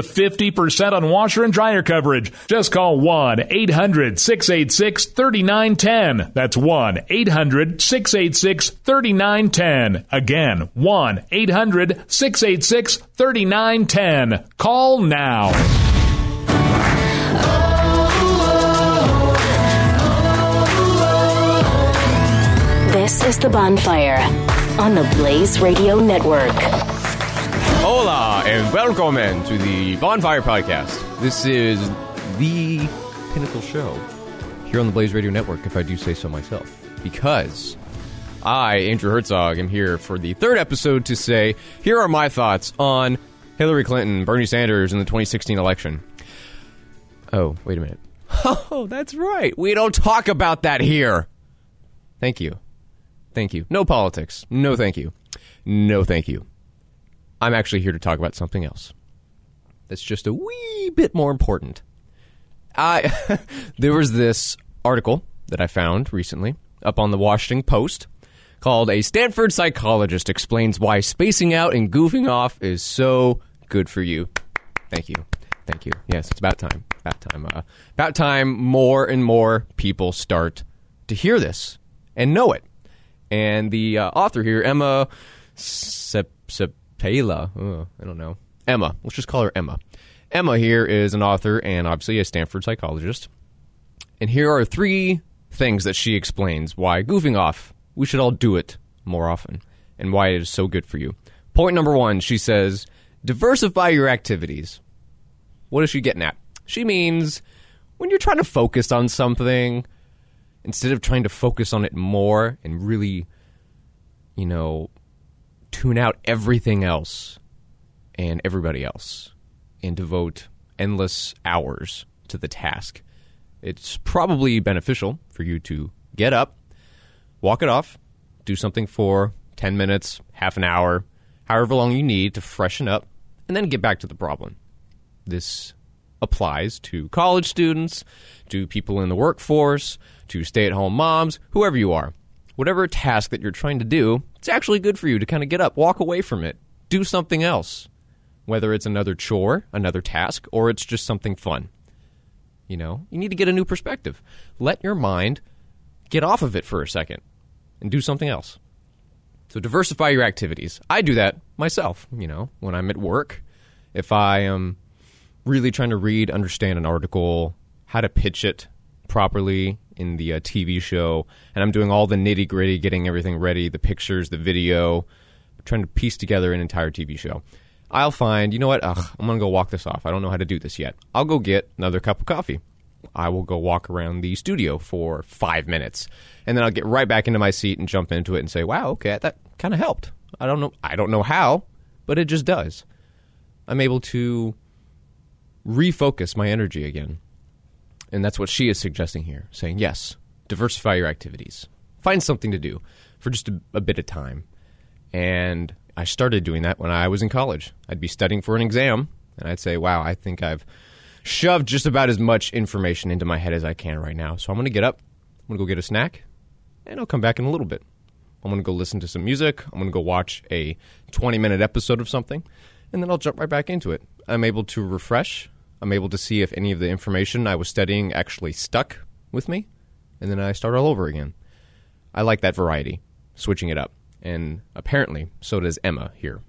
50% on washer and dryer coverage. Just call 1 800 686 3910. That's 1 800 686 3910. Again, 1 800 686 3910. Call now. This is The Bonfire on the Blaze Radio Network. Hola and welcome to the Bonfire Podcast. This is the pinnacle show here on the Blaze Radio Network, if I do say so myself. Because I, Andrew Herzog, am here for the third episode to say, here are my thoughts on Hillary Clinton, Bernie Sanders, in the 2016 election. Oh, wait a minute. Oh, that's right. We don't talk about that here. Thank you. Thank you. No politics. No thank you. No thank you. I'm actually here to talk about something else. That's just a wee bit more important. I there was this article that I found recently up on the Washington Post called "A Stanford Psychologist Explains Why Spacing Out and Goofing Off Is So Good for You." Thank you, thank you. Yes, it's about time. About time. Uh, about time. More and more people start to hear this and know it. And the uh, author here, Emma Sep- Oh, I don't know. Emma. Let's just call her Emma. Emma here is an author and obviously a Stanford psychologist. And here are three things that she explains why goofing off, we should all do it more often, and why it is so good for you. Point number one, she says, diversify your activities. What is she getting at? She means when you're trying to focus on something, instead of trying to focus on it more and really, you know, tune out everything else and everybody else and devote endless hours to the task. It's probably beneficial for you to get up, walk it off, do something for 10 minutes, half an hour, however long you need to freshen up, and then get back to the problem. This applies to college students, to people in the workforce, to stay at home moms, whoever you are. Whatever task that you're trying to do, it's actually good for you to kind of get up, walk away from it, do something else. Whether it's another chore, another task, or it's just something fun. You know, you need to get a new perspective. Let your mind get off of it for a second and do something else. So diversify your activities. I do that myself, you know, when I'm at work. If I am really trying to read, understand an article, how to pitch it properly in the uh, TV show, and I'm doing all the nitty gritty, getting everything ready, the pictures, the video, trying to piece together an entire TV show. I'll find, you know what? Ugh, I'm going to go walk this off. I don't know how to do this yet. I'll go get another cup of coffee. I will go walk around the studio for five minutes, and then I'll get right back into my seat and jump into it and say, "Wow, okay, that kind of helped." I don't know, I don't know how, but it just does. I'm able to refocus my energy again, and that's what she is suggesting here, saying, "Yes, diversify your activities, find something to do for just a, a bit of time." And I started doing that when I was in college. I'd be studying for an exam, and I'd say, "Wow, I think I've." shoved just about as much information into my head as I can right now. So I'm going to get up, I'm going to go get a snack, and I'll come back in a little bit. I'm going to go listen to some music. I'm going to go watch a 20 minute episode of something, and then I'll jump right back into it. I'm able to refresh. I'm able to see if any of the information I was studying actually stuck with me, and then I start all over again. I like that variety, switching it up. And apparently, so does Emma here.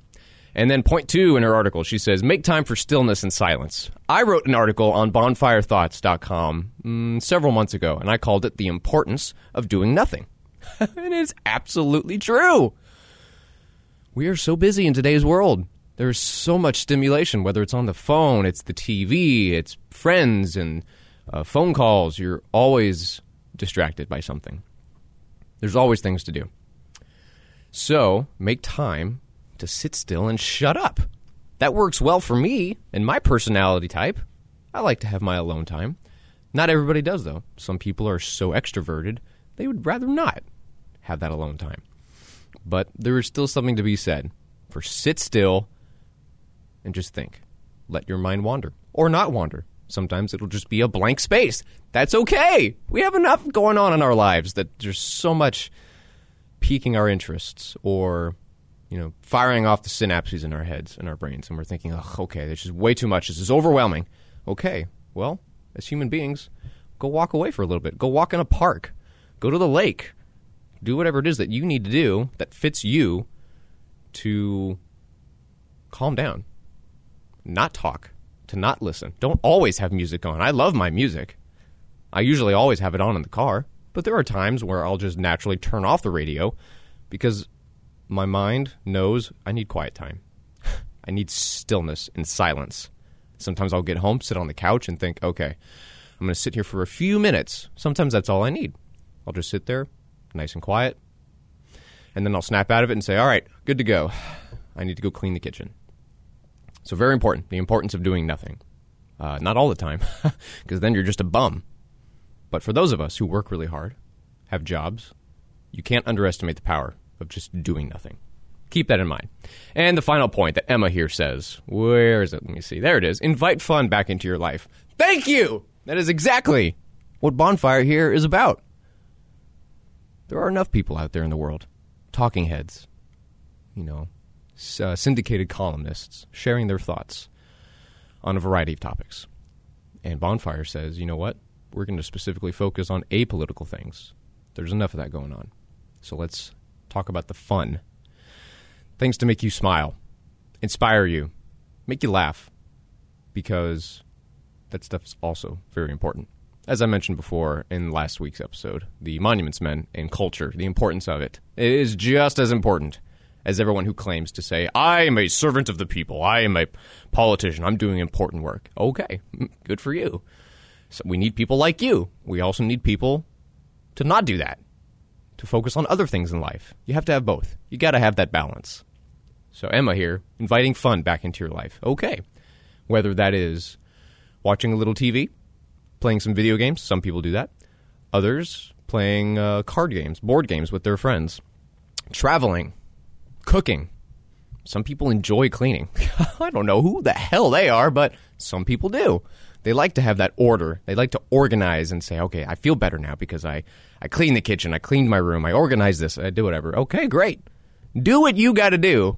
And then point two in her article, she says, make time for stillness and silence. I wrote an article on bonfirethoughts.com mm, several months ago, and I called it The Importance of Doing Nothing. and it's absolutely true. We are so busy in today's world There's so much stimulation, whether it's on the phone, it's the TV, it's friends and uh, phone calls. You're always distracted by something. There's always things to do. So make time to sit still and shut up. That works well for me and my personality type. I like to have my alone time. Not everybody does, though. Some people are so extroverted, they would rather not have that alone time. But there is still something to be said for sit still and just think. Let your mind wander or not wander. Sometimes it'll just be a blank space. That's okay. We have enough going on in our lives that there's so much piquing our interests or you know firing off the synapses in our heads and our brains and we're thinking oh okay this is way too much this is overwhelming okay well as human beings go walk away for a little bit go walk in a park go to the lake do whatever it is that you need to do that fits you to calm down not talk to not listen don't always have music on i love my music i usually always have it on in the car but there are times where I'll just naturally turn off the radio because my mind knows I need quiet time. I need stillness and silence. Sometimes I'll get home, sit on the couch, and think, okay, I'm going to sit here for a few minutes. Sometimes that's all I need. I'll just sit there, nice and quiet, and then I'll snap out of it and say, all right, good to go. I need to go clean the kitchen. So, very important the importance of doing nothing. Uh, not all the time, because then you're just a bum. But for those of us who work really hard, have jobs, you can't underestimate the power of just doing nothing. Keep that in mind. And the final point that Emma here says where is it? Let me see. There it is. Invite fun back into your life. Thank you! That is exactly what Bonfire here is about. There are enough people out there in the world, talking heads, you know, uh, syndicated columnists, sharing their thoughts on a variety of topics. And Bonfire says, you know what? we're going to specifically focus on apolitical things. There's enough of that going on. So let's talk about the fun. Things to make you smile, inspire you, make you laugh, because that stuff's also very important. As I mentioned before in last week's episode, the Monuments Men and culture, the importance of it, it is just as important as everyone who claims to say, I am a servant of the people, I am a politician, I'm doing important work. Okay, good for you. So we need people like you. We also need people to not do that, to focus on other things in life. You have to have both. You got to have that balance. So, Emma here, inviting fun back into your life. Okay. Whether that is watching a little TV, playing some video games, some people do that. Others playing uh, card games, board games with their friends, traveling, cooking. Some people enjoy cleaning. I don't know who the hell they are, but some people do they like to have that order. They like to organize and say, okay, I feel better now because I, I cleaned the kitchen, I cleaned my room, I organized this, I do whatever. Okay, great. Do what you got to do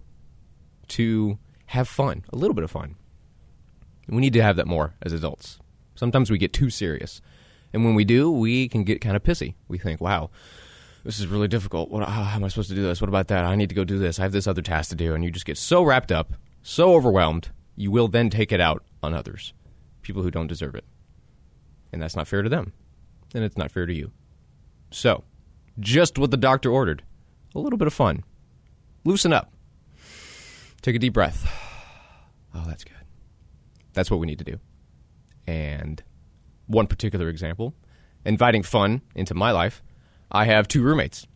to have fun, a little bit of fun. We need to have that more as adults. Sometimes we get too serious. And when we do, we can get kind of pissy. We think, wow, this is really difficult. What, how am I supposed to do this? What about that? I need to go do this. I have this other task to do. And you just get so wrapped up, so overwhelmed, you will then take it out on others people who don't deserve it. And that's not fair to them. And it's not fair to you. So, just what the doctor ordered a little bit of fun. Loosen up. Take a deep breath. Oh, that's good. That's what we need to do. And one particular example, inviting fun into my life, I have two roommates.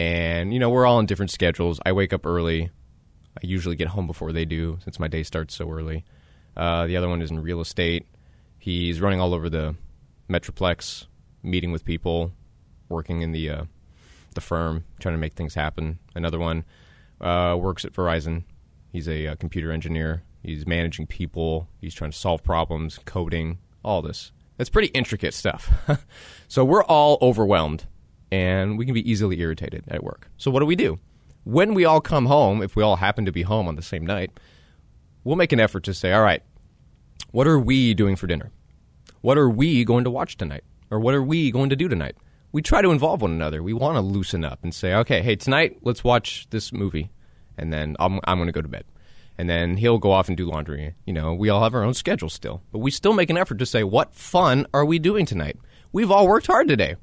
And, you know, we're all on different schedules. I wake up early. I usually get home before they do since my day starts so early. Uh, the other one is in real estate. He's running all over the Metroplex, meeting with people, working in the uh, the firm, trying to make things happen. Another one uh, works at Verizon. He's a, a, uh, computer engineer. He's managing people. He's trying to solve problems, coding, all this. It's pretty intricate stuff. so we're all overwhelmed, and we can be easily irritated at work. So what do we do? When we all come home, if we all happen to be home on the same night, we'll make an effort to say, all right, what are we doing for dinner? What are we going to watch tonight? Or what are we going to do tonight? We try to involve one another. We want to loosen up and say, okay, hey, tonight let's watch this movie, and then I'm, I'm going to go to bed. And then he'll go off and do laundry. You know, we all have our own schedule still. But we still make an effort to say, what fun are we doing tonight? We've all worked hard today.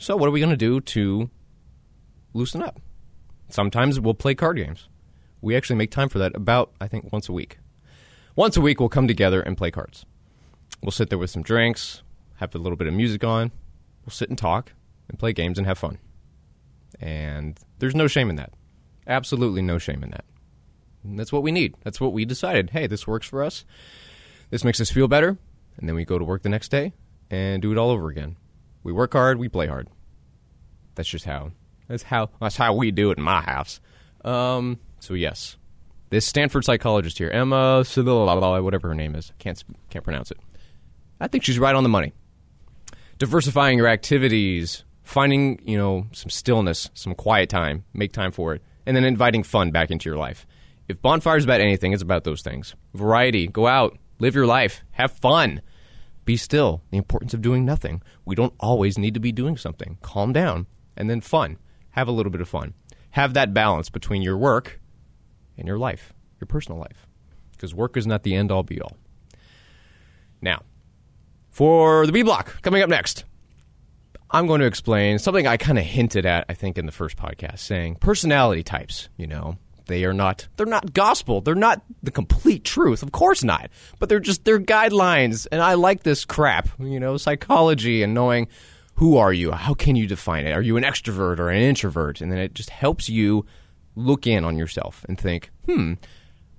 So what are we going to do to loosen up? Sometimes we'll play card games. We actually make time for that about, I think, once a week. Once a week, we'll come together and play cards. We'll sit there with some drinks, have a little bit of music on. We'll sit and talk and play games and have fun. And there's no shame in that. Absolutely no shame in that. And that's what we need. That's what we decided. Hey, this works for us. This makes us feel better. And then we go to work the next day and do it all over again. We work hard, we play hard. That's just how. That's how. That's how we do it in my house. Um, so yes, this Stanford psychologist here, Emma, whatever her name is, can't can't pronounce it. I think she's right on the money. Diversifying your activities, finding you know some stillness, some quiet time, make time for it, and then inviting fun back into your life. If bonfire's about anything, it's about those things. Variety, go out, live your life, have fun, be still. The importance of doing nothing. We don't always need to be doing something. Calm down, and then fun. Have a little bit of fun. Have that balance between your work and your life, your personal life, because work is not the end all be all. Now, for the B block coming up next. I'm going to explain something I kind of hinted at, I think, in the first podcast, saying personality types, you know, they are not they're not gospel. They're not the complete truth. Of course not. But they're just they're guidelines and I like this crap, you know, psychology and knowing who are you? How can you define it? Are you an extrovert or an introvert? And then it just helps you look in on yourself and think, "Hmm,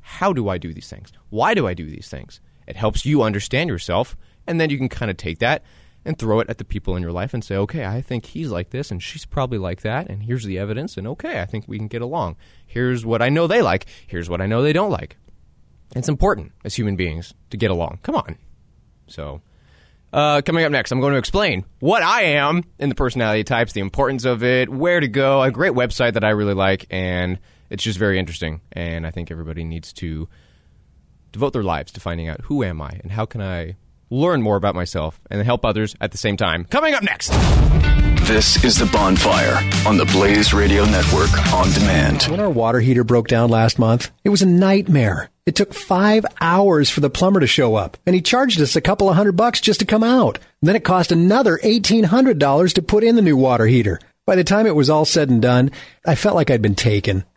how do I do these things? Why do I do these things?" It helps you understand yourself and then you can kind of take that and throw it at the people in your life and say, okay, I think he's like this and she's probably like that, and here's the evidence, and okay, I think we can get along. Here's what I know they like, here's what I know they don't like. It's important as human beings to get along. Come on. So, uh, coming up next, I'm going to explain what I am in the personality types, the importance of it, where to go, a great website that I really like, and it's just very interesting. And I think everybody needs to devote their lives to finding out who am I and how can I learn more about myself, and help others at the same time. Coming up next. This is The Bonfire on the Blaze Radio Network on demand. When our water heater broke down last month, it was a nightmare. It took five hours for the plumber to show up, and he charged us a couple of hundred bucks just to come out. then it cost another $1,800 to put in the new water heater. By the time it was all said and done, I felt like I'd been taken.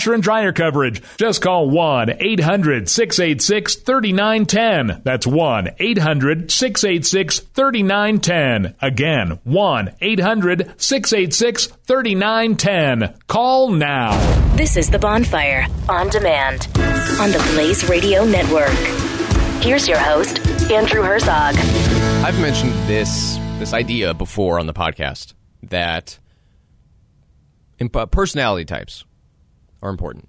washer and dryer coverage. Just call 1 800 686 3910. That's 1 800 686 3910. Again, 1 800 686 3910. Call now. This is The Bonfire on demand on the Blaze Radio Network. Here's your host, Andrew Herzog. I've mentioned this this idea before on the podcast that personality types are important.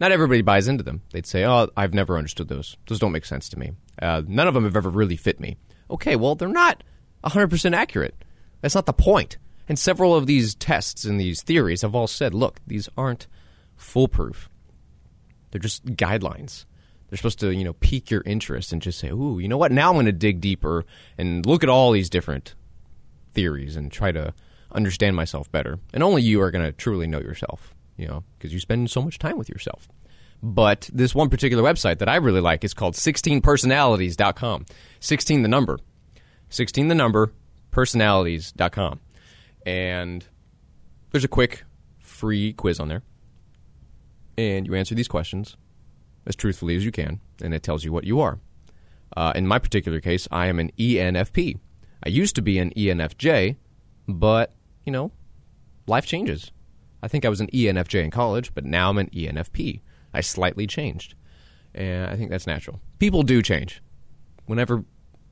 Not everybody buys into them. They'd say, "Oh, I've never understood those. Those don't make sense to me. Uh, none of them have ever really fit me." Okay, well, they're not 100% accurate. That's not the point. And several of these tests and these theories have all said, "Look, these aren't foolproof. They're just guidelines." They're supposed to, you know, pique your interest and just say, "Ooh, you know what? Now I'm going to dig deeper and look at all these different theories and try to understand myself better." And only you are going to truly know yourself you know, because you spend so much time with yourself. But this one particular website that I really like is called 16personalities.com. 16 the number. 16 the number, personalities.com. And there's a quick free quiz on there. And you answer these questions as truthfully as you can, and it tells you what you are. Uh, in my particular case, I am an ENFP. I used to be an ENFJ, but, you know, life changes. I think I was an ENFJ in college, but now I'm an ENFP. I slightly changed. And I think that's natural. People do change. Whenever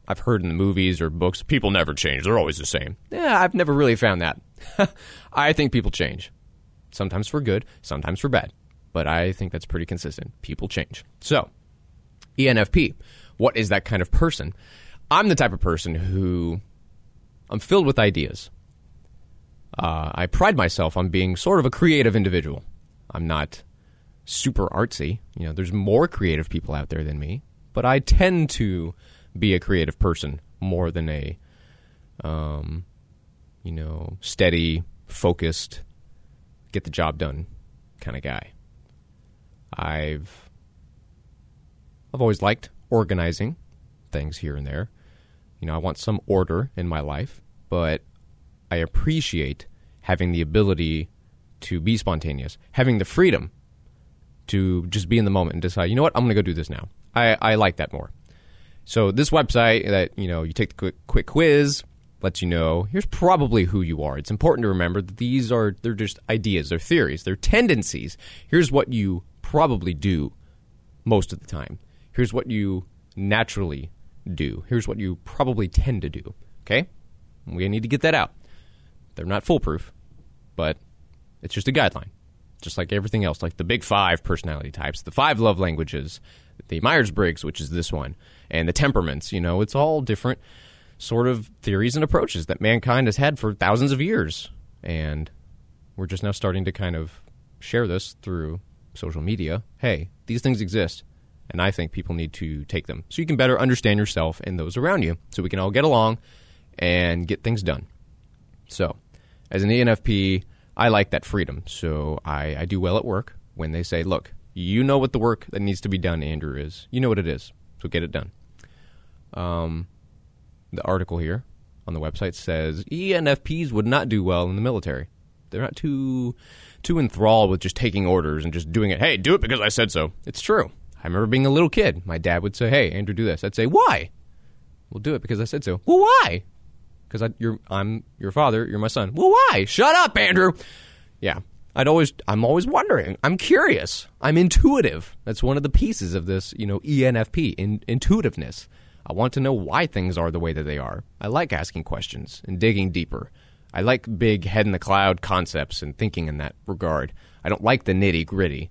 I've heard in the movies or books, people never change. They're always the same. Yeah, I've never really found that. I think people change. Sometimes for good, sometimes for bad. But I think that's pretty consistent. People change. So, ENFP. What is that kind of person? I'm the type of person who I'm filled with ideas. Uh, I pride myself on being sort of a creative individual. I'm not super artsy. You know, there's more creative people out there than me, but I tend to be a creative person more than a, um, you know, steady, focused, get the job done kind of guy. I've I've always liked organizing things here and there. You know, I want some order in my life, but I appreciate having the ability to be spontaneous, having the freedom to just be in the moment and decide, you know what, I'm going to go do this now. I, I like that more. So this website that you know you take the quick, quick quiz lets you know here's probably who you are. It's important to remember that these are they're just ideas, they're theories, they're tendencies. Here's what you probably do most of the time. Here's what you naturally do. Here's what you probably tend to do. Okay? We need to get that out. They're not foolproof, but it's just a guideline. Just like everything else, like the big five personality types, the five love languages, the Myers Briggs, which is this one, and the temperaments. You know, it's all different sort of theories and approaches that mankind has had for thousands of years. And we're just now starting to kind of share this through social media. Hey, these things exist. And I think people need to take them so you can better understand yourself and those around you so we can all get along and get things done. So, as an ENFP, I like that freedom. So I, I do well at work when they say, look, you know what the work that needs to be done, Andrew, is. You know what it is. So get it done. Um, the article here on the website says ENFPs would not do well in the military. They're not too too enthralled with just taking orders and just doing it. Hey, do it because I said so. It's true. I remember being a little kid. My dad would say, "Hey, Andrew, do this." I'd say, "Why?" Well, do it because I said so. Well, why? Because you're I'm your father. You're my son. Well, why? Shut up, Andrew. Yeah, I'd always I'm always wondering. I'm curious. I'm intuitive. That's one of the pieces of this, you know, ENFP, in, intuitiveness. I want to know why things are the way that they are. I like asking questions and digging deeper. I like big head in the cloud concepts and thinking in that regard. I don't like the nitty gritty.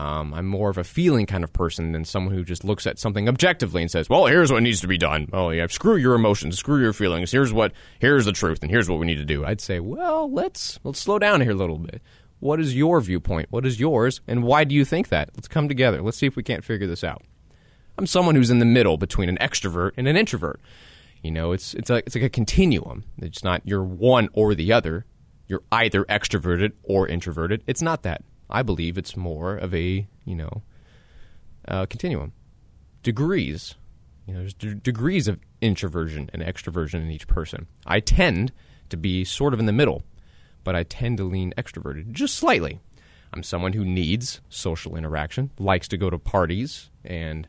Um, I'm more of a feeling kind of person than someone who just looks at something objectively and says, "Well, here's what needs to be done." Oh, yeah, screw your emotions, screw your feelings. Here's what, here's the truth, and here's what we need to do. I'd say, well, let's let's slow down here a little bit. What is your viewpoint? What is yours, and why do you think that? Let's come together. Let's see if we can't figure this out. I'm someone who's in the middle between an extrovert and an introvert. You know, it's it's like it's like a continuum. It's not you're one or the other. You're either extroverted or introverted. It's not that. I believe it's more of a you know uh, continuum, degrees. You know, there's d- degrees of introversion and extroversion in each person. I tend to be sort of in the middle, but I tend to lean extroverted just slightly. I'm someone who needs social interaction, likes to go to parties and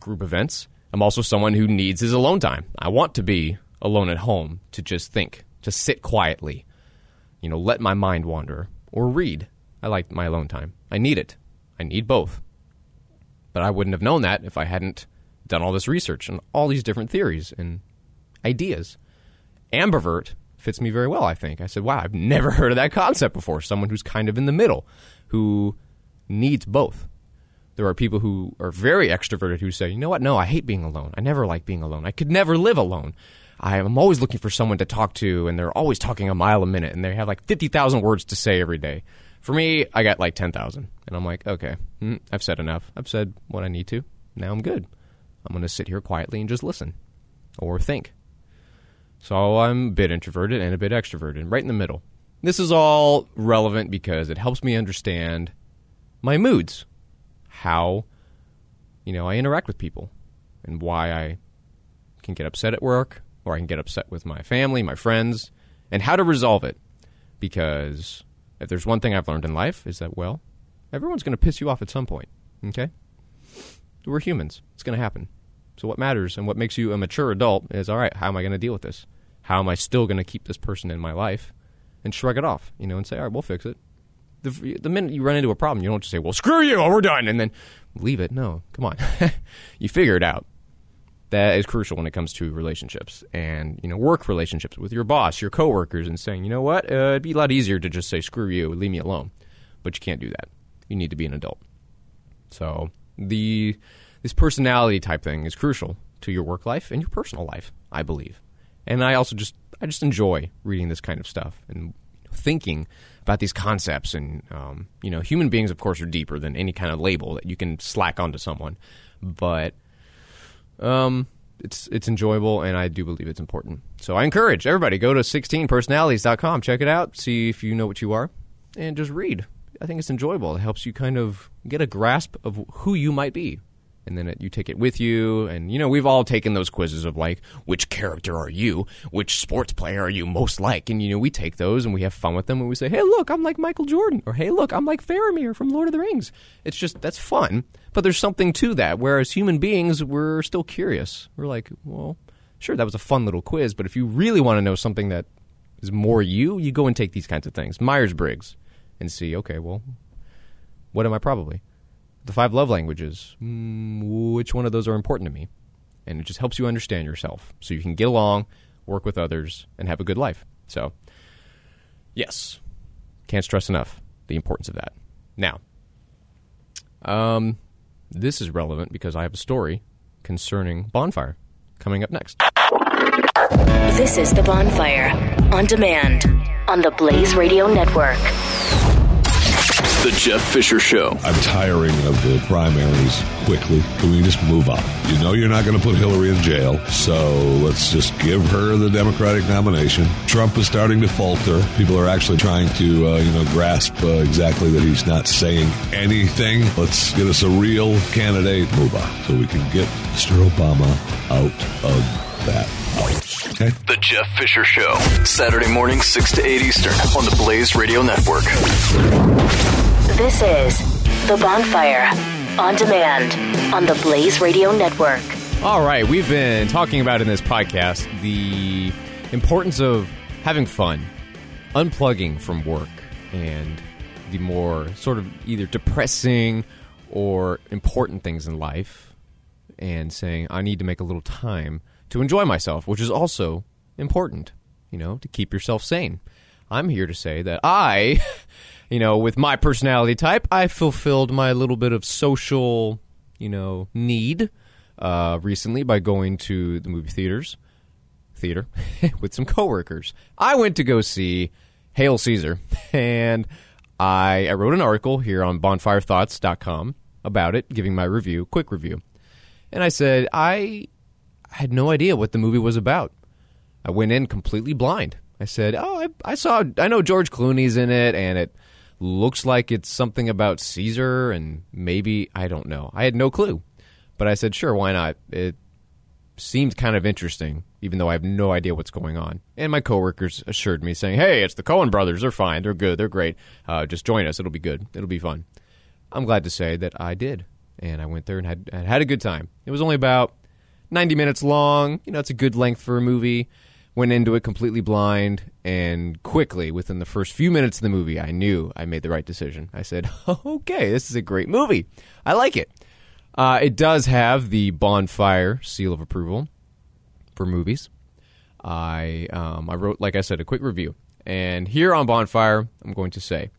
group events. I'm also someone who needs his alone time. I want to be alone at home to just think, to sit quietly, you know, let my mind wander or read. I like my alone time. I need it. I need both. But I wouldn't have known that if I hadn't done all this research and all these different theories and ideas. Ambivert fits me very well, I think. I said, wow, I've never heard of that concept before. Someone who's kind of in the middle, who needs both. There are people who are very extroverted who say, you know what? No, I hate being alone. I never like being alone. I could never live alone. I am always looking for someone to talk to, and they're always talking a mile a minute, and they have like 50,000 words to say every day. For me, I got like 10,000. And I'm like, okay, mm, I've said enough. I've said what I need to. Now I'm good. I'm going to sit here quietly and just listen or think. So I'm a bit introverted and a bit extroverted, right in the middle. This is all relevant because it helps me understand my moods how you know I interact with people and why I can get upset at work or I can get upset with my family, my friends, and how to resolve it. Because if there's one thing I've learned in life is that well, everyone's going to piss you off at some point. Okay, we're humans; it's going to happen. So what matters and what makes you a mature adult is all right. How am I going to deal with this? How am I still going to keep this person in my life and shrug it off? You know, and say, all right, we'll fix it the, the minute you run into a problem, you don't just say, well, screw you, we're done, and then leave it. No, come on. you figure it out. That is crucial when it comes to relationships and you know work relationships with your boss, your coworkers, and saying, you know what, uh, it'd be a lot easier to just say screw you, leave me alone, but you can't do that. You need to be an adult. So the this personality type thing is crucial to your work life and your personal life, I believe. And I also just I just enjoy reading this kind of stuff and thinking about these concepts. And, um, you know, human beings, of course, are deeper than any kind of label that you can slack onto someone. But um, it's it's enjoyable, and I do believe it's important. So I encourage everybody go to 16personalities.com, check it out, see if you know what you are, and just read. I think it's enjoyable. It helps you kind of get a grasp of who you might be. And then it, you take it with you. And, you know, we've all taken those quizzes of like, which character are you? Which sports player are you most like? And, you know, we take those and we have fun with them and we say, hey, look, I'm like Michael Jordan. Or, hey, look, I'm like Faramir from Lord of the Rings. It's just, that's fun. But there's something to that. Whereas human beings, we're still curious. We're like, well, sure, that was a fun little quiz. But if you really want to know something that is more you, you go and take these kinds of things. Myers Briggs and see, okay, well, what am I probably? The five love languages, mm, which one of those are important to me? And it just helps you understand yourself so you can get along, work with others, and have a good life. So, yes, can't stress enough the importance of that. Now, um, this is relevant because I have a story concerning Bonfire coming up next. This is The Bonfire on demand on the Blaze Radio Network. The Jeff Fisher Show. I'm tiring of the primaries quickly. Can we just move on? You know you're not going to put Hillary in jail, so let's just give her the Democratic nomination. Trump is starting to falter. People are actually trying to, uh, you know, grasp uh, exactly that he's not saying anything. Let's get us a real candidate. Move on so we can get Mr. Obama out of that Okay. The Jeff Fisher Show. Saturday morning, 6 to 8 Eastern on the Blaze Radio Network. This is The Bonfire on demand on the Blaze Radio Network. All right, we've been talking about in this podcast the importance of having fun, unplugging from work, and the more sort of either depressing or important things in life, and saying, I need to make a little time to enjoy myself, which is also important, you know, to keep yourself sane. I'm here to say that I, you know, with my personality type, I fulfilled my little bit of social, you know, need uh, recently by going to the movie theaters, theater, with some coworkers. I went to go see Hail Caesar, and I, I wrote an article here on bonfirethoughts.com about it, giving my review, quick review. And I said, I had no idea what the movie was about. I went in completely blind. I said, "Oh, I, I saw. I know George Clooney's in it, and it looks like it's something about Caesar, and maybe I don't know. I had no clue, but I said, sure, why not? It seemed kind of interesting, even though I have no idea what's going on. And my coworkers assured me, saying, "Hey, it's the Coen brothers. They're fine. They're good. They're great. Uh, just join us. It'll be good. It'll be fun." I'm glad to say that I did, and I went there and had and had a good time. It was only about 90 minutes long. You know, it's a good length for a movie. Went into it completely blind, and quickly, within the first few minutes of the movie, I knew I made the right decision. I said, okay, this is a great movie. I like it. Uh, it does have the Bonfire seal of approval for movies. I um, I wrote, like I said, a quick review, and here on Bonfire, I'm going to say,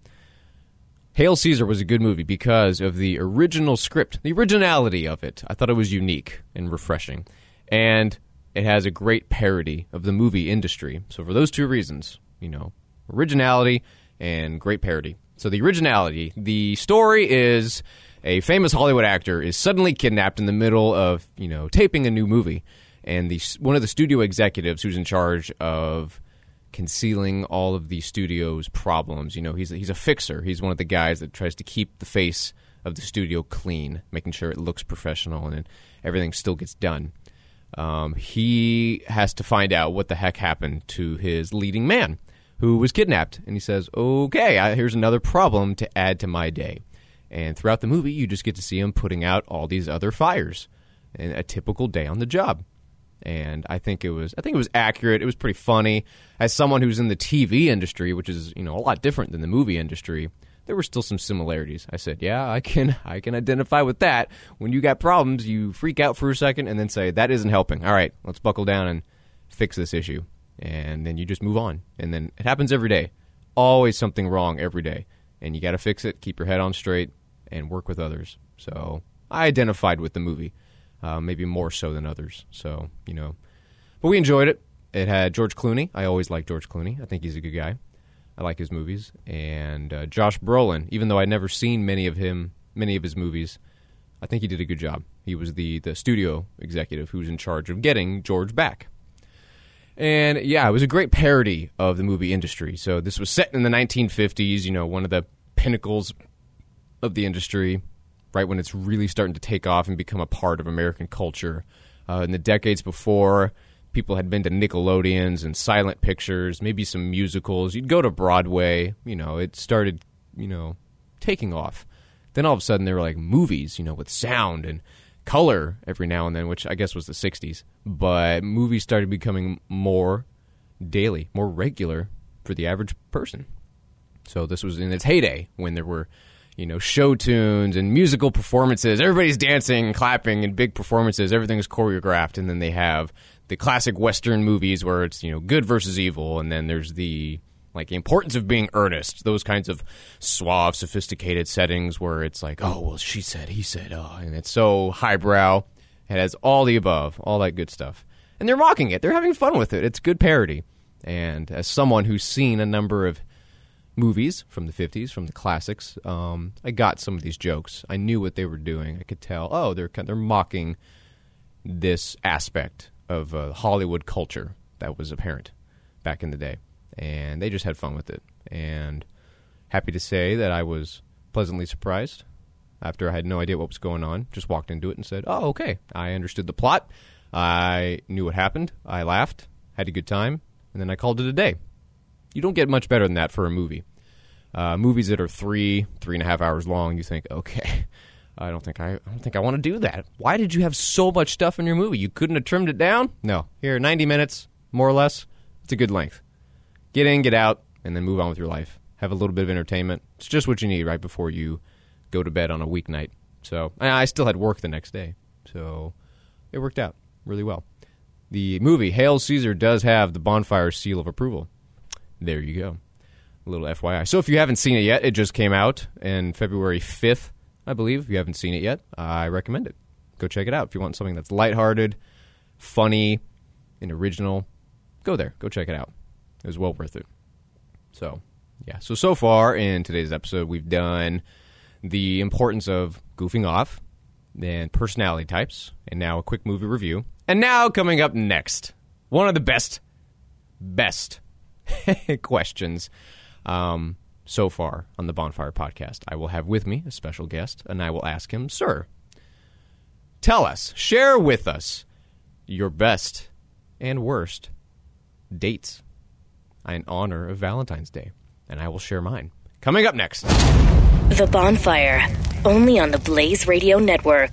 Hail Caesar was a good movie because of the original script, the originality of it. I thought it was unique and refreshing, and it has a great parody of the movie industry. So for those two reasons, you know, originality and great parody. So the originality, the story is a famous Hollywood actor is suddenly kidnapped in the middle of you know taping a new movie, and the one of the studio executives who's in charge of concealing all of the studio's problems. You know, he's he's a fixer. He's one of the guys that tries to keep the face of the studio clean, making sure it looks professional and everything still gets done. Um, he has to find out what the heck happened to his leading man, who was kidnapped, and he says, "Okay, I, here's another problem to add to my day." And throughout the movie, you just get to see him putting out all these other fires, and a typical day on the job. And I think it was, I think it was accurate. It was pretty funny. As someone who's in the TV industry, which is you know a lot different than the movie industry, there were still some similarities. I said, "Yeah, I can I can identify with that. When you got problems, you freak out for a second and then say that isn't helping. All right, let's buckle down and fix this issue." And then you just move on. And then it happens every day. Always something wrong every day. And you got to fix it, keep your head on straight and work with others. So, I identified with the movie. Uh, maybe more so than others. So, you know, but we enjoyed it. It had George Clooney. I always like George Clooney. I think he's a good guy. I like his movies. And uh, Josh Brolin, even though I'd never seen many of him, many of his movies, I think he did a good job. He was the the studio executive who's in charge of getting George back. And yeah, it was a great parody of the movie industry. So this was set in the 1950s, you know, one of the pinnacles of the industry, right when it's really starting to take off and become a part of American culture. Uh, in the decades before, people had been to Nickelodeons and silent pictures, maybe some musicals. You'd go to Broadway, you know, it started, you know, taking off. Then all of a sudden there were like movies, you know, with sound and color every now and then, which I guess was the 60s. But movies started becoming more daily, more regular for the average person. So this was in its heyday when there were, you know, show tunes and musical performances. Everybody's dancing clapping and big performances. Everything's choreographed. And then they have the classic Western movies where it's, you know, good versus evil. And then there's the like importance of being earnest, those kinds of suave, sophisticated settings where it's like, oh, well, she said, he said, oh, and it's so highbrow. It has all the above, all that good stuff. And they're mocking it. They're having fun with it. It's good parody. And as someone who's seen a number of movies from the 50s, from the classics, um, I got some of these jokes. I knew what they were doing. I could tell, oh, they're, they're mocking this aspect of uh, Hollywood culture that was apparent back in the day and they just had fun with it. And happy to say that I was pleasantly surprised after I had no idea what was going on. Just walked into it and said, "Oh, okay. I understood the plot. I knew what happened. I laughed, had a good time, and then I called it a day." You don't get much better than that for a movie. Uh, movies that are three, three and a half hours long, you think, okay, I don't think I, I don't think I want to do that. Why did you have so much stuff in your movie? You couldn't have trimmed it down? No. Here, ninety minutes, more or less. It's a good length get in, get out, and then move on with your life. Have a little bit of entertainment. It's just what you need right before you go to bed on a weeknight. So I still had work the next day, so it worked out really well. The movie Hail Caesar does have the bonfire seal of approval. There you go. A little FYI. So if you haven't seen it yet, it just came out in February 5th, I believe. If you haven't seen it yet, I recommend it. Go check it out. If you want something that's lighthearted, funny, and original, go there. Go check it out. It was well worth it. So, yeah. So, so far in today's episode, we've done the importance of goofing off and personality types, and now a quick movie review. And now, coming up next, one of the best, best questions um, so far on the Bonfire podcast. I will have with me a special guest, and I will ask him, Sir, tell us, share with us your best and worst dates in honor of Valentine's Day, and I will share mine. Coming up next The Bonfire, only on the Blaze Radio Network.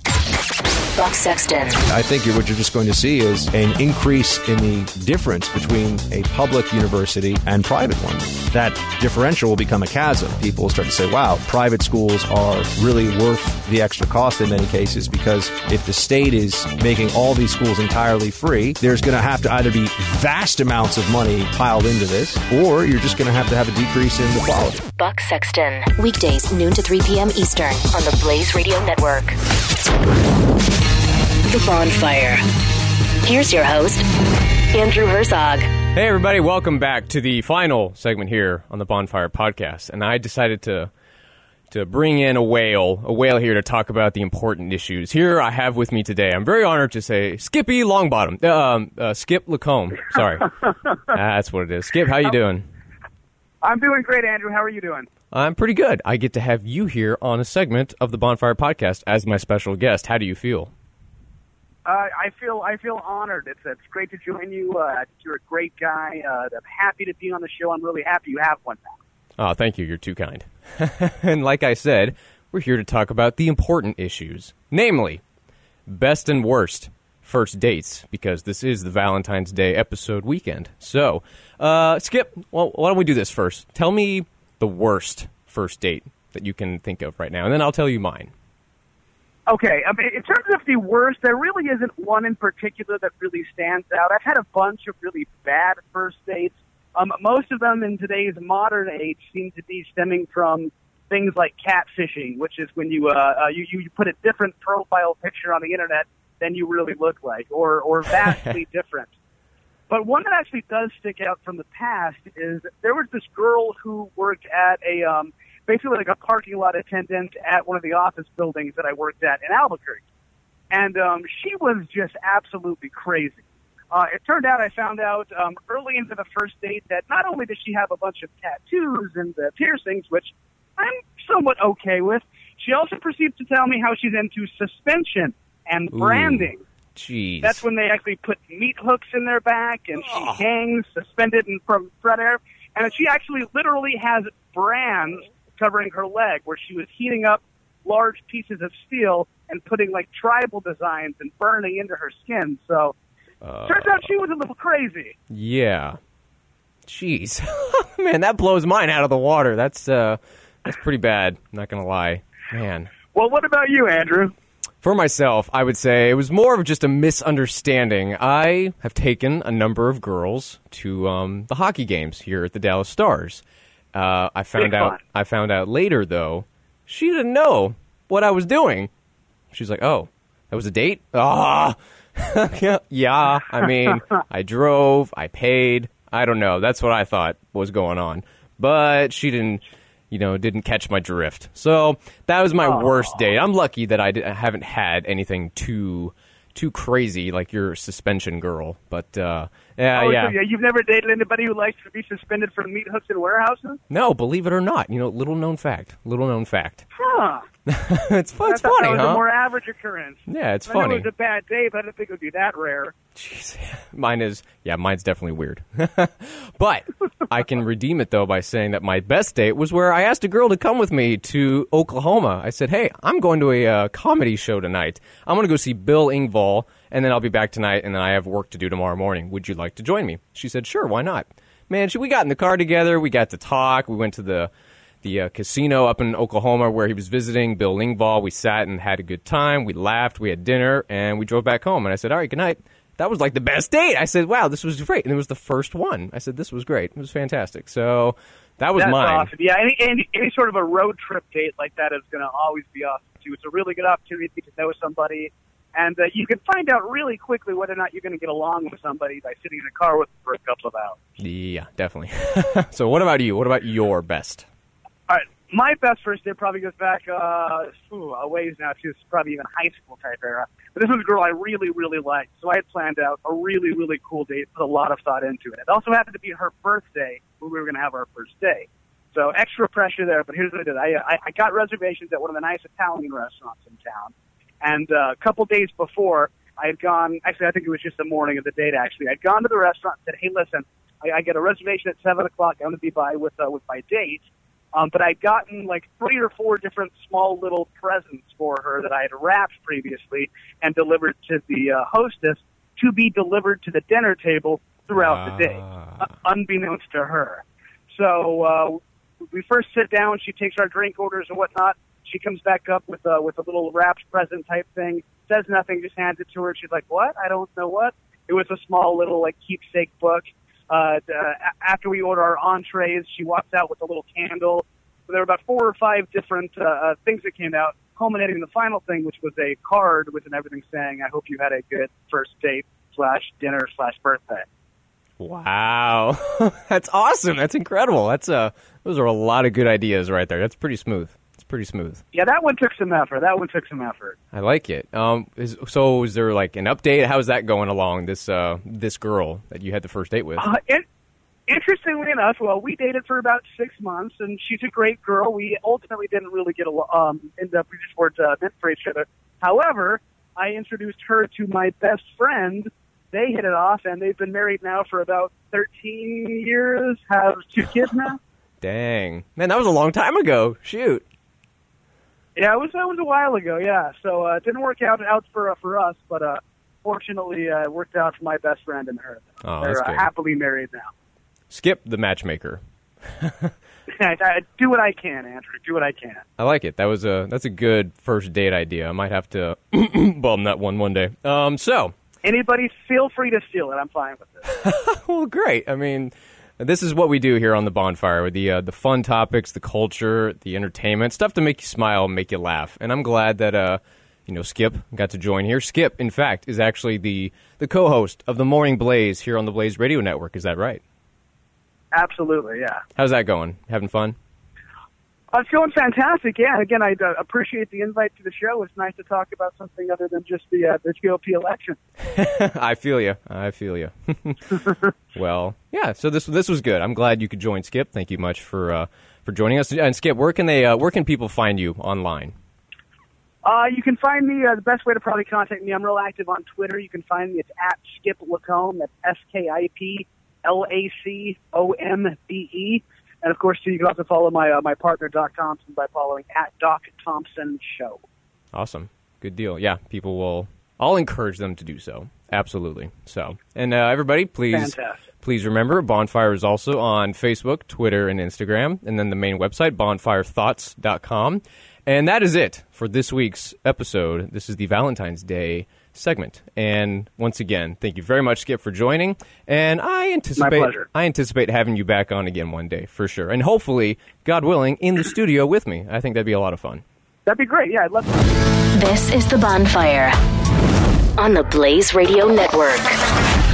Buck Sexton. I think what you're just going to see is an increase in the difference between a public university and private one. That differential will become a chasm. People will start to say, wow, private schools are really worth the extra cost in many cases because if the state is making all these schools entirely free, there's going to have to either be vast amounts of money piled into this or you're just going to have to have a decrease in the quality. Buck Sexton. Weekdays, noon to 3 p.m. Eastern on the Blaze Radio Network. The Bonfire. Here's your host, Andrew Herzog. Hey, everybody, welcome back to the final segment here on the Bonfire podcast. And I decided to to bring in a whale, a whale here to talk about the important issues. Here I have with me today, I'm very honored to say Skippy Longbottom, um, uh, Skip LaCombe. Sorry, that's what it is. Skip, how you doing? I'm doing great, Andrew. How are you doing? I'm pretty good. I get to have you here on a segment of the Bonfire podcast as my special guest. How do you feel? Uh, I feel I feel honored. It's it's great to join you. Uh, you're a great guy. Uh, I'm happy to be on the show. I'm really happy you have one. Oh, thank you. You're too kind. and like I said, we're here to talk about the important issues, namely best and worst first dates, because this is the Valentine's Day episode weekend. So, uh, Skip, well, why don't we do this first? Tell me the worst first date that you can think of right now, and then I'll tell you mine. Okay, I mean, in terms of the worst, there really isn't one in particular that really stands out. I've had a bunch of really bad first dates. Um, most of them in today's modern age seem to be stemming from things like catfishing, which is when you uh, uh, you you put a different profile picture on the internet than you really look like, or or vastly different. But one that actually does stick out from the past is there was this girl who worked at a um, basically like a parking lot attendant at one of the office buildings that I worked at in Albuquerque, and um, she was just absolutely crazy. Uh, it turned out I found out um, early into the first date that not only does she have a bunch of tattoos and uh, piercings, which I'm somewhat okay with, she also proceeds to tell me how she's into suspension and branding. Jeez. That's when they actually put meat hooks in their back and she hangs suspended in from front air. And she actually literally has brands covering her leg where she was heating up large pieces of steel and putting like tribal designs and burning into her skin. So turns out she was a little crazy. Yeah. Jeez. Man, that blows mine out of the water. That's uh that's pretty bad, not gonna lie. Man. Well, what about you, Andrew? For myself, I would say it was more of just a misunderstanding. I have taken a number of girls to um, the hockey games here at the Dallas Stars. Uh, I found out. I found out later, though, she didn't know what I was doing. She's like, "Oh, that was a date." Ah, yeah, yeah. I mean, I drove, I paid. I don't know. That's what I thought was going on, but she didn't. You know, didn't catch my drift. So that was my worst date. I'm lucky that I haven't had anything too too crazy like your suspension girl. But uh, yeah, oh, yeah. So, yeah, you've never dated anybody who likes to be suspended from meat hooks in warehouses? No, believe it or not, you know, little known fact. Little known fact. Huh. it's fun. It's I funny, that was huh? a more average occurrence. Yeah, it's I funny. it was a bad day, but I didn't think it would be that rare. Jeez, mine is yeah, mine's definitely weird. but I can redeem it though by saying that my best date was where I asked a girl to come with me to Oklahoma. I said, "Hey, I'm going to a uh, comedy show tonight. I'm going to go see Bill Engvall, and then I'll be back tonight, and then I have work to do tomorrow morning. Would you like to join me?" She said, "Sure, why not?" Man, she, we got in the car together. We got to talk. We went to the the uh, casino up in Oklahoma where he was visiting, Bill Engvall. We sat and had a good time. We laughed. We had dinner, and we drove back home. And I said, "All right, good night." That was like the best date. I said, "Wow, this was great," and it was the first one. I said, "This was great. It was fantastic." So that was That's mine. awesome. Yeah, any, any, any sort of a road trip date like that is going to always be awesome, too. It's a really good opportunity to know somebody. And uh, you can find out really quickly whether or not you're going to get along with somebody by sitting in a car with them for a couple of hours. Yeah, definitely. so what about you? What about your best? All right. My best first date probably goes back uh, ooh, a ways now to probably even high school type era. But this was a girl I really, really liked. So I had planned out a really, really cool date, put a lot of thought into it. It also happened to be her birthday when we were going to have our first day. So extra pressure there. But here's what I did. I, I, I got reservations at one of the nice Italian restaurants in town. And uh, a couple days before, I had gone, actually, I think it was just the morning of the date, actually. I'd gone to the restaurant and said, hey, listen, I, I get a reservation at 7 o'clock. I'm going to be by with, uh, with my date. Um, but I'd gotten like three or four different small little presents for her that I had wrapped previously and delivered to the uh, hostess to be delivered to the dinner table throughout the day, uh, unbeknownst to her. So uh, we first sit down. She takes our drink orders and whatnot. She comes back up with a with a little wrapped present type thing. Says nothing, just hands it to her. She's like, "What? I don't know what." It was a small little like keepsake book. Uh, uh, after we order our entrees, she walks out with a little candle. So there were about four or five different uh, uh, things that came out, culminating in the final thing, which was a card with an everything saying, "I hope you had a good first date slash dinner slash birthday." Wow, that's awesome. That's incredible. That's uh, those are a lot of good ideas right there. That's pretty smooth. Pretty smooth. Yeah, that one took some effort. That one took some effort. I like it. Um, is, so is there like an update? How's that going along? This uh, this girl that you had the first date with. Uh, it, interestingly enough, well, we dated for about six months, and she's a great girl. We ultimately didn't really get along. Um, end up we just weren't uh, meant for each other. However, I introduced her to my best friend. They hit it off, and they've been married now for about thirteen years. Have two kids now. Dang, man, that was a long time ago. Shoot. Yeah, it was that was a while ago. Yeah, so uh, it didn't work out out for uh, for us, but uh, fortunately, uh, it worked out for my best friend and her. Oh, They're uh, happily married now. Skip the matchmaker. I, I do what I can, Andrew. Do what I can. I like it. That was a that's a good first date idea. I might have to bum that one one day. Um, so Anybody, feel free to steal it. I'm fine with it. well, great. I mean, this is what we do here on the bonfire with the uh, the fun topics, the culture, the entertainment, stuff to make you smile, make you laugh. And I'm glad that uh, you know, Skip got to join here. Skip, in fact, is actually the the co-host of the Morning Blaze here on the Blaze Radio Network. Is that right? Absolutely, yeah. How's that going? Having fun? Uh, it's going fantastic. Yeah, again, I uh, appreciate the invite to the show. It's nice to talk about something other than just the uh, the GOP election. I feel you. I feel you. well, yeah. So this this was good. I'm glad you could join Skip. Thank you much for uh, for joining us. And Skip, where can they uh, where can people find you online? Uh, you can find me. Uh, the best way to probably contact me. I'm real active on Twitter. You can find me. It's at Skip LaCombe. That's S K I P L A C O M B E. And of course, you can also follow my uh, my partner Doc Thompson by following at Doc Thompson Show. Awesome, good deal. Yeah, people will. I'll encourage them to do so. Absolutely. So, and uh, everybody, please, Fantastic. please remember, Bonfire is also on Facebook, Twitter, and Instagram, and then the main website, bonfirethoughts.com. And that is it for this week's episode. This is the Valentine's Day segment. And once again, thank you very much, Skip, for joining. And I anticipate I anticipate having you back on again one day for sure. And hopefully, God willing, in the studio with me. I think that'd be a lot of fun. That'd be great. Yeah, I'd love to. This is The Bonfire on the Blaze Radio Network.